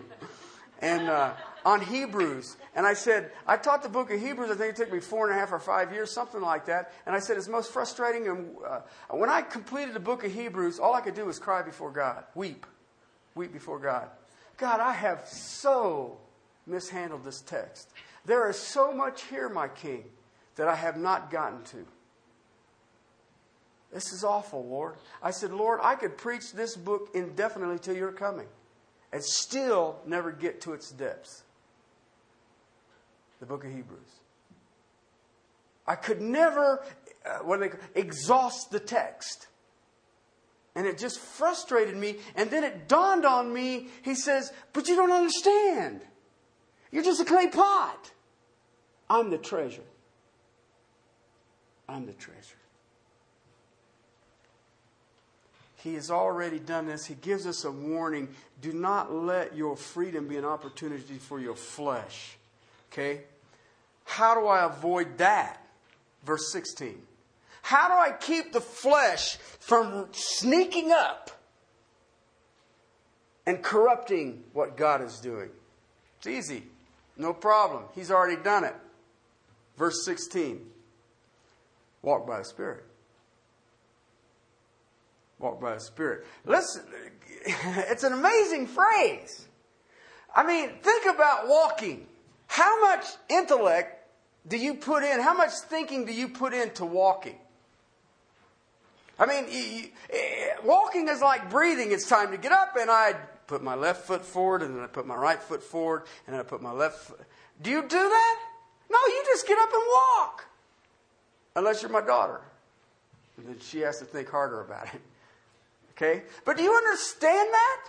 and uh, on Hebrews. And I said, I taught the book of Hebrews, I think it took me four and a half or five years, something like that. And I said, it's most frustrating. And uh, when I completed the book of Hebrews, all I could do was cry before God, weep, weep before God. God, I have so mishandled this text. There is so much here, my King, that I have not gotten to. This is awful, Lord. I said, Lord, I could preach this book indefinitely till you're coming and still never get to its depths. The book of Hebrews. I could never, uh, what they exhaust the text. And it just frustrated me. And then it dawned on me, he says, But you don't understand. You're just a clay pot. I'm the treasure. I'm the treasure. He has already done this. He gives us a warning. Do not let your freedom be an opportunity for your flesh. Okay? How do I avoid that? Verse 16. How do I keep the flesh from sneaking up and corrupting what God is doing? It's easy. No problem. He's already done it. Verse 16. Walk by the Spirit walk by the Spirit. Listen, it's an amazing phrase. I mean, think about walking. How much intellect do you put in? How much thinking do you put into walking? I mean, eh, walking is like breathing. It's time to get up, and I put my left foot forward, and then I put my right foot forward, and then I put my left foot. Do you do that? No, you just get up and walk. Unless you're my daughter. And then she has to think harder about it. Okay? But do you understand that?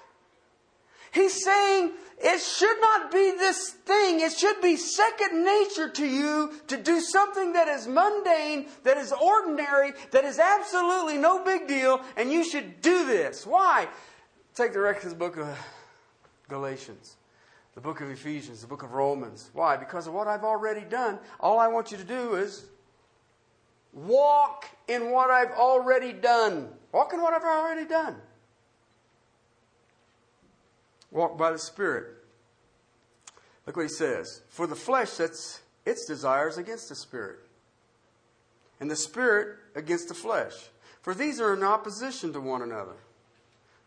He's saying it should not be this thing. It should be second nature to you to do something that is mundane, that is ordinary, that is absolutely no big deal, and you should do this. Why? Take the rest of the book of Galatians, the book of Ephesians, the book of Romans. Why? Because of what I've already done. All I want you to do is walk in what I've already done. Walk in what I've already done. Walk by the Spirit. Look what he says. For the flesh sets its desires against the Spirit, and the Spirit against the flesh. For these are in opposition to one another,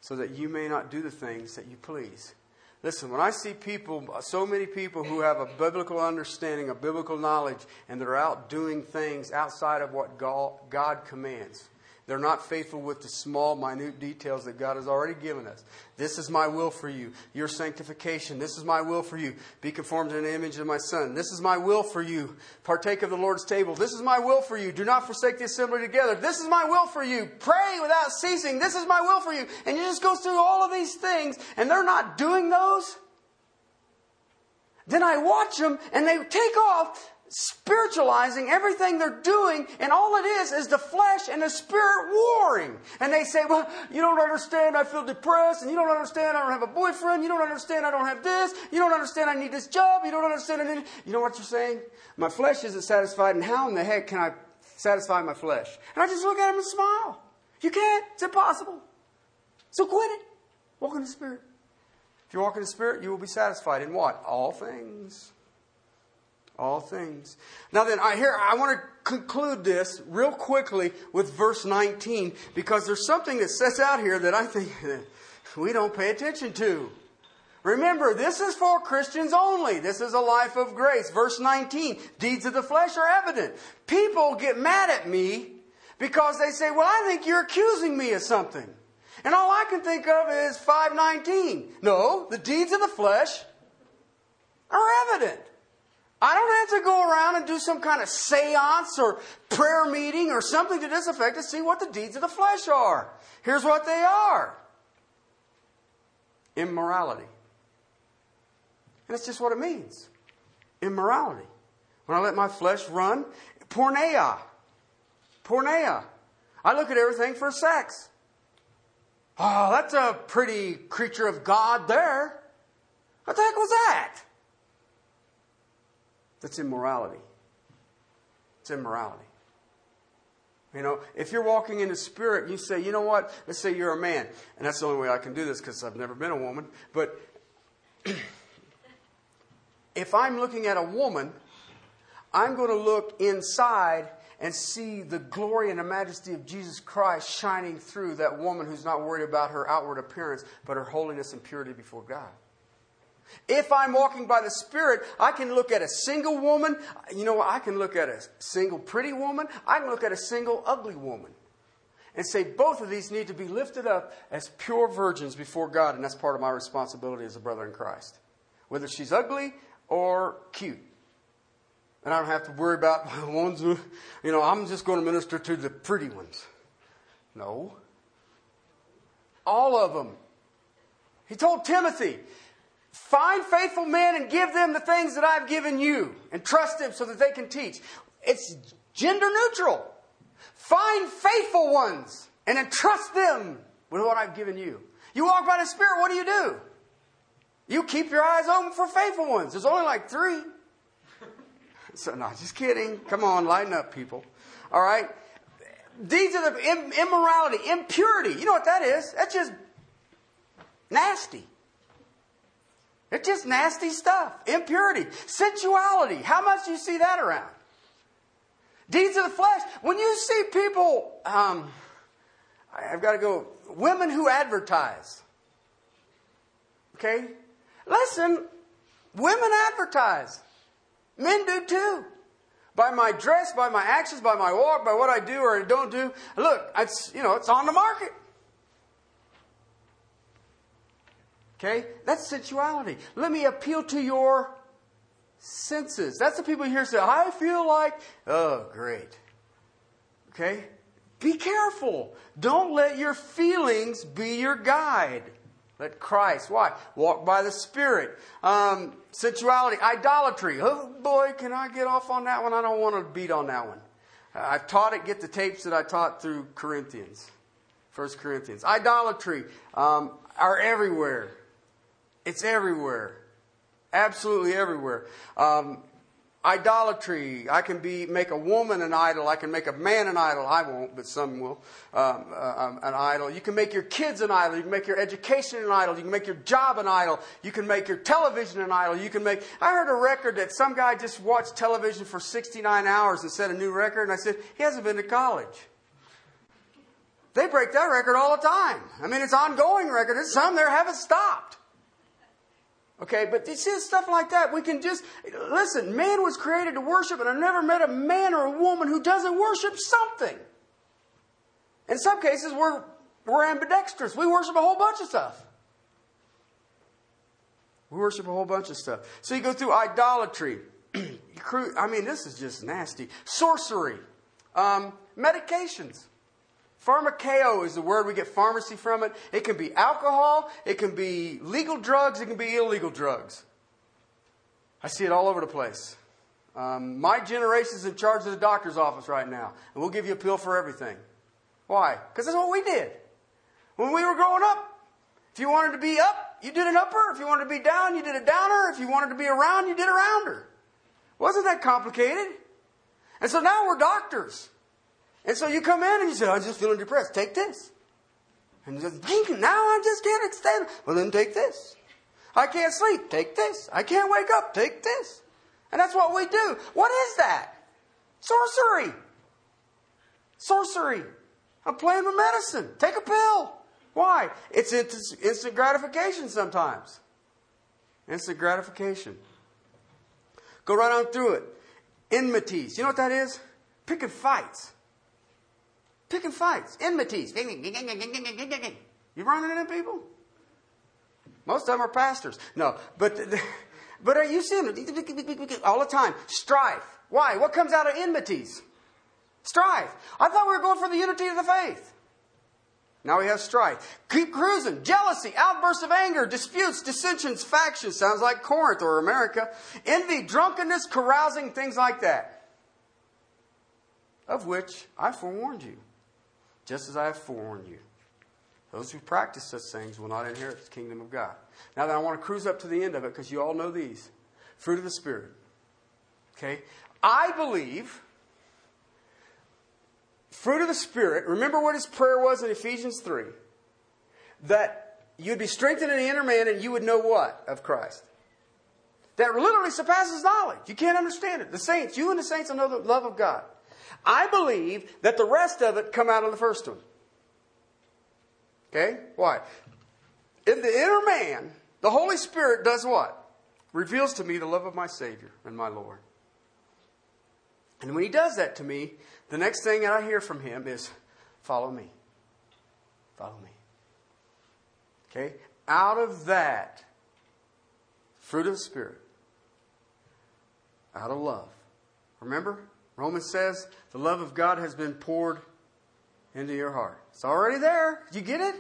so that you may not do the things that you please. Listen, when I see people, so many people who have a biblical understanding, a biblical knowledge, and they're out doing things outside of what God commands, they're not faithful with the small, minute details that God has already given us. This is my will for you. Your sanctification. This is my will for you. Be conformed to the image of my Son. This is my will for you. Partake of the Lord's table. This is my will for you. Do not forsake the assembly together. This is my will for you. Pray without ceasing. This is my will for you. And you just go through all of these things, and they're not doing those. Then I watch them, and they take off spiritualizing everything they're doing, and all it is is the flesh and the spirit warring. And they say, Well, you don't understand, I feel depressed, and you don't understand, I don't have a boyfriend, you don't understand, I don't have this, you don't understand, I need this job, you don't understand, I need. You know what you're saying? My flesh isn't satisfied, and how in the heck can I satisfy my flesh? And I just look at him and smile. You can't, it's impossible. So quit it. Walk in the Spirit. If you walk in the Spirit, you will be satisfied in what? All things All things. Now then, I here I want to conclude this real quickly with verse 19 because there's something that sets out here that I think we don't pay attention to. Remember, this is for Christians only. This is a life of grace. Verse 19, deeds of the flesh are evident. People get mad at me because they say, well, I think you're accusing me of something. And all I can think of is 519. No, the deeds of the flesh are evident. I don't have to go around and do some kind of seance or prayer meeting or something to this effect to see what the deeds of the flesh are. Here's what they are immorality. And that's just what it means immorality. When I let my flesh run, porneia. Porneia. I look at everything for sex. Oh, that's a pretty creature of God there. What the heck was that? That's immorality. It's immorality. You know, if you're walking in the spirit, you say, you know what? Let's say you're a man, and that's the only way I can do this because I've never been a woman. But if I'm looking at a woman, I'm going to look inside and see the glory and the majesty of Jesus Christ shining through that woman who's not worried about her outward appearance, but her holiness and purity before God. If I'm walking by the Spirit, I can look at a single woman. You know, I can look at a single pretty woman. I can look at a single ugly woman and say both of these need to be lifted up as pure virgins before God, and that's part of my responsibility as a brother in Christ. Whether she's ugly or cute. And I don't have to worry about ones who, you know, I'm just going to minister to the pretty ones. No. All of them. He told Timothy, Find faithful men and give them the things that I've given you and trust them so that they can teach. It's gender neutral. Find faithful ones and entrust them with what I've given you. You walk by the Spirit, what do you do? You keep your eyes open for faithful ones. There's only like three. So, no, just kidding. Come on, lighten up, people. All right? These are the immorality, impurity. You know what that is? That's just nasty. It's just nasty stuff. Impurity, sensuality. How much do you see that around? Deeds of the flesh. When you see people, um, I've got to go, women who advertise. Okay? Listen, women advertise. Men do too. By my dress, by my actions, by my walk, by what I do or don't do. Look, it's, you know, it's on the market. Okay? That's sensuality. Let me appeal to your senses. That's the people here say, I feel like, oh, great. Okay? Be careful. Don't let your feelings be your guide. Let Christ, why? Walk by the Spirit. Um, sensuality, idolatry. Oh boy, can I get off on that one? I don't want to beat on that one. I've taught it, get the tapes that I taught through Corinthians. First Corinthians. Idolatry um, are everywhere. It's everywhere. Absolutely everywhere. Um, idolatry. I can be make a woman an idol. I can make a man an idol. I won't, but some will. Um, uh, um, an idol. You can make your kids an idol. You can make your education an idol. You can make your job an idol. You can make your television an idol. You can make. I heard a record that some guy just watched television for 69 hours and set a new record, and I said he hasn't been to college. They break that record all the time. I mean, it's ongoing record. There's some there haven't stopped. Okay, but you see stuff like that. We can just listen. Man was created to worship, and I've never met a man or a woman who doesn't worship something. In some cases, we're we're ambidextrous. We worship a whole bunch of stuff. We worship a whole bunch of stuff. So you go through idolatry. I mean, this is just nasty. Sorcery, um, medications. Pharmakeo is the word we get pharmacy from it. It can be alcohol, it can be legal drugs, it can be illegal drugs. I see it all over the place. Um, my generation is in charge of the doctor's office right now, and we'll give you a pill for everything. Why? Because that's what we did. When we were growing up, if you wanted to be up, you did an upper. If you wanted to be down, you did a downer. If you wanted to be around, you did a rounder. Wasn't that complicated? And so now we're doctors. And so you come in and you say, I'm just feeling depressed. Take this. And you say, now I just can't stand. Well, then take this. I can't sleep. Take this. I can't wake up. Take this. And that's what we do. What is that? Sorcery. Sorcery. I'm playing with medicine. Take a pill. Why? It's instant gratification sometimes. Instant gratification. Go right on through it. Enmities. You know what that is? Picking fights. Picking fights. Enmities. You running into people? Most of them are pastors. No, but but are you seeing it all the time? Strife. Why? What comes out of enmities? Strife. I thought we were going for the unity of the faith. Now we have strife. Keep cruising. Jealousy, outbursts of anger, disputes, dissensions, factions. Sounds like Corinth or America. Envy, drunkenness, carousing, things like that. Of which I forewarned you, just as I have forewarned you. Those who practice such things will not inherit the kingdom of God. Now then, I want to cruise up to the end of it because you all know these fruit of the Spirit. Okay? I believe fruit of the Spirit, remember what his prayer was in Ephesians 3 that you'd be strengthened in the inner man and you would know what of Christ? That literally surpasses knowledge. You can't understand it. The saints, you and the saints will know the love of God. I believe that the rest of it come out of the first one. Okay? Why? In the inner man, the Holy Spirit does what? Reveals to me the love of my Savior and my Lord. And when He does that to me, the next thing that I hear from Him is, Follow me. Follow me. Okay? Out of that, fruit of the Spirit, out of love. Remember? Romans says the love of God has been poured into your heart. It's already there. You get it?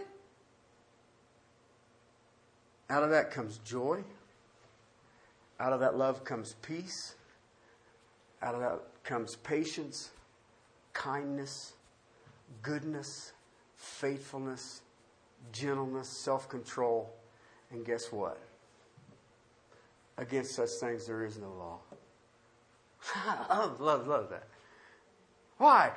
Out of that comes joy. Out of that love comes peace. Out of that comes patience, kindness, goodness, faithfulness, gentleness, self control. And guess what? Against such things there is no law. I love, love that. Why?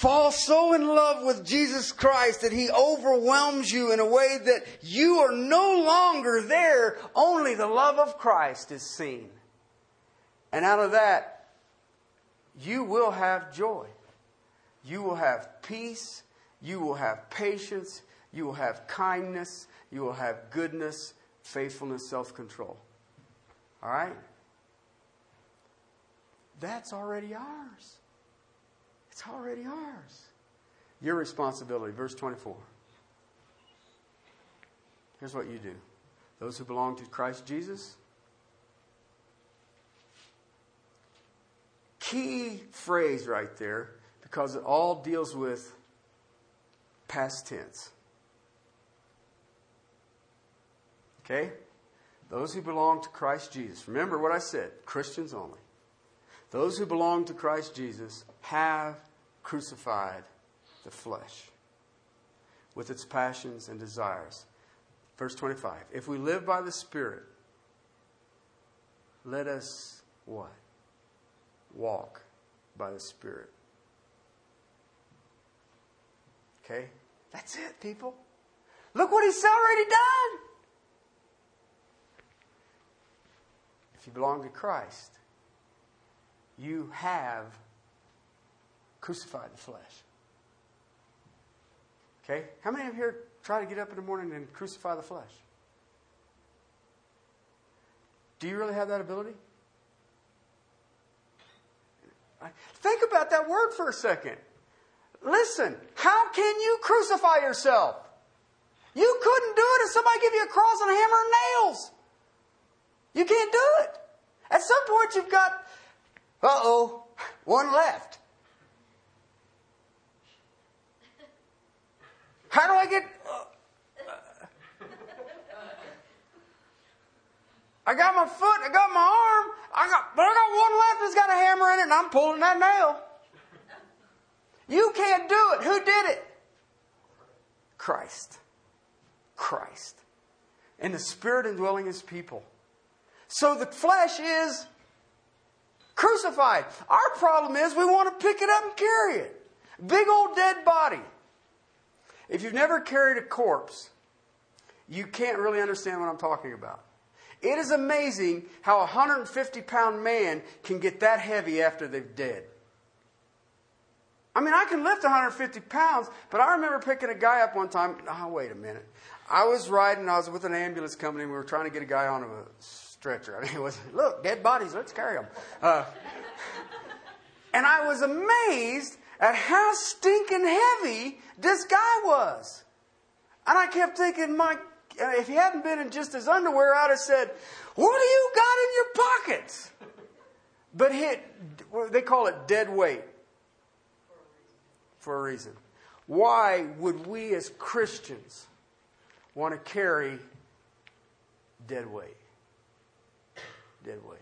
fall so in love with Jesus Christ that he overwhelms you in a way that you are no longer there, only the love of Christ is seen. And out of that, you will have joy. You will have peace. You will have patience. You will have kindness. You will have goodness, faithfulness, self control. All right? That's already ours. It's already ours. Your responsibility, verse 24. Here's what you do those who belong to Christ Jesus. Key phrase right there because it all deals with past tense. Okay? Those who belong to Christ Jesus. Remember what I said Christians only. Those who belong to Christ Jesus have crucified the flesh with its passions and desires. Verse 25. If we live by the Spirit, let us what? Walk by the Spirit. Okay? That's it, people. Look what he's already done. If you belong to Christ, you have crucified the flesh. Okay? How many of you here try to get up in the morning and crucify the flesh? Do you really have that ability? Think about that word for a second. Listen, how can you crucify yourself? You couldn't do it if somebody gave you a cross and a hammer and nails. You can't do it. At some point, you've got, uh oh, one left. How do I get. I got my foot, I got my arm, I got, but I got one left that's got a hammer in it, and I'm pulling that nail. You can't do it. Who did it? Christ. Christ. And the Spirit indwelling His people. So the flesh is crucified. Our problem is we want to pick it up and carry it. Big old dead body. If you've never carried a corpse, you can't really understand what I'm talking about. It is amazing how a 150 pound man can get that heavy after they're dead. I mean, I can lift 150 pounds, but I remember picking a guy up one time. Oh, wait a minute. I was riding, I was with an ambulance company, and we were trying to get a guy on a stretcher. I mean, it was, look, dead bodies, let's carry them. Uh, and I was amazed at how stinking heavy this guy was. And I kept thinking, my, if he hadn't been in just his underwear, I'd have said, What do you got in your pockets? But hit, they call it dead weight for a reason. Why would we as Christians want to carry dead weight? Dead we?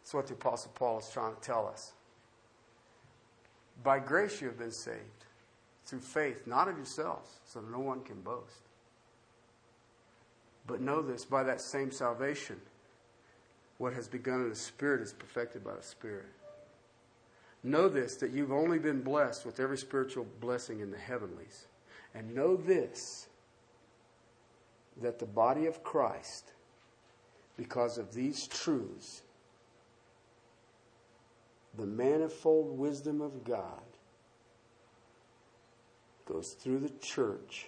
That's what the Apostle Paul is trying to tell us. By grace you have been saved, through faith, not of yourselves, so no one can boast. But know this by that same salvation, what has begun in the Spirit is perfected by the Spirit. Know this that you've only been blessed with every spiritual blessing in the heavenlies. And know this that the body of Christ, because of these truths, the manifold wisdom of God goes through the church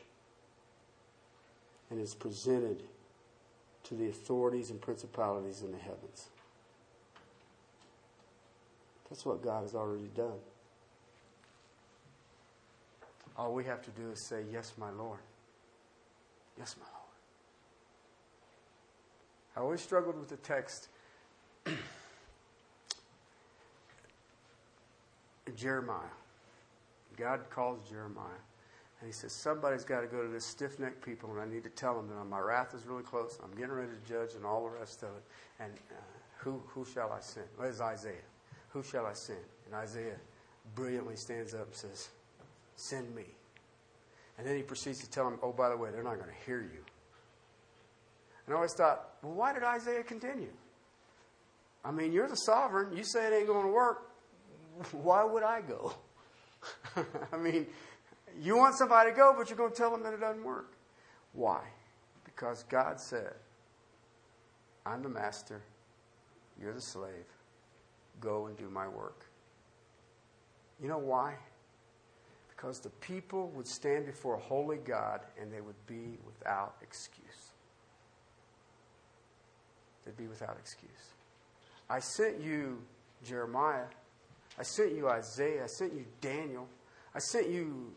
and is presented to the authorities and principalities in the heavens. That's what God has already done. All we have to do is say, Yes, my Lord. Yes, my Lord. I always struggled with the text. Jeremiah. God calls Jeremiah. And he says, Somebody's got to go to this stiff necked people, and I need to tell them that my wrath is really close. I'm getting ready to judge and all the rest of it. And uh, who, who shall I send? Where's Isaiah? Who shall I send? And Isaiah brilliantly stands up and says, Send me. And then he proceeds to tell them, Oh, by the way, they're not going to hear you. And I always thought, Well, why did Isaiah continue? I mean, you're the sovereign. You say it ain't going to work. Why would I go? I mean, you want somebody to go, but you're going to tell them that it doesn't work. Why? Because God said, I'm the master, you're the slave. Go and do my work. You know why? Because the people would stand before a holy God and they would be without excuse. They'd be without excuse. I sent you Jeremiah. I sent you Isaiah. I sent you Daniel. I sent you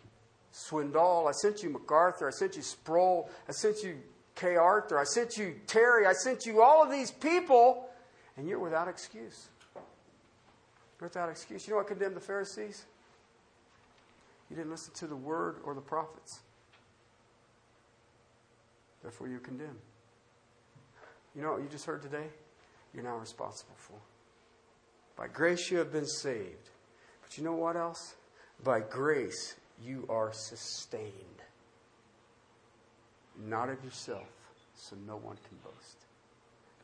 Swindoll. I sent you MacArthur. I sent you Sproul. I sent you Kay Arthur. I sent you Terry. I sent you all of these people, and you're without excuse You're without excuse. You know what condemned the Pharisees? You didn't listen to the word or the prophets. Therefore, you're condemned. You know what you just heard today? You're now responsible for. By grace, you have been saved. But you know what else? By grace, you are sustained. Not of yourself, so no one can boast.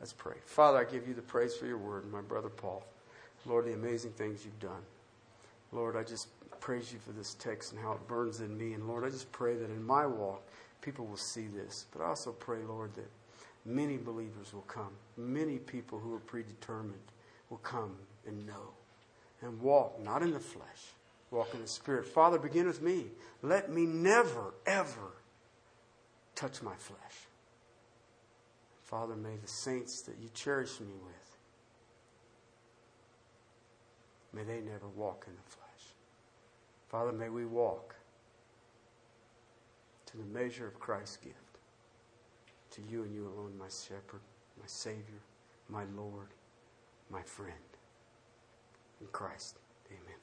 Let's pray. Father, I give you the praise for your word, my brother Paul. Lord, the amazing things you've done. Lord, I just praise you for this text and how it burns in me. And Lord, I just pray that in my walk, people will see this. But I also pray, Lord, that many believers will come. Many people who are predetermined will come and know and walk not in the flesh, walk in the Spirit. Father, begin with me. Let me never, ever touch my flesh. Father, may the saints that you cherish me with May they never walk in the flesh. Father, may we walk to the measure of Christ's gift. To you and you alone, my shepherd, my Savior, my Lord, my friend. In Christ, amen.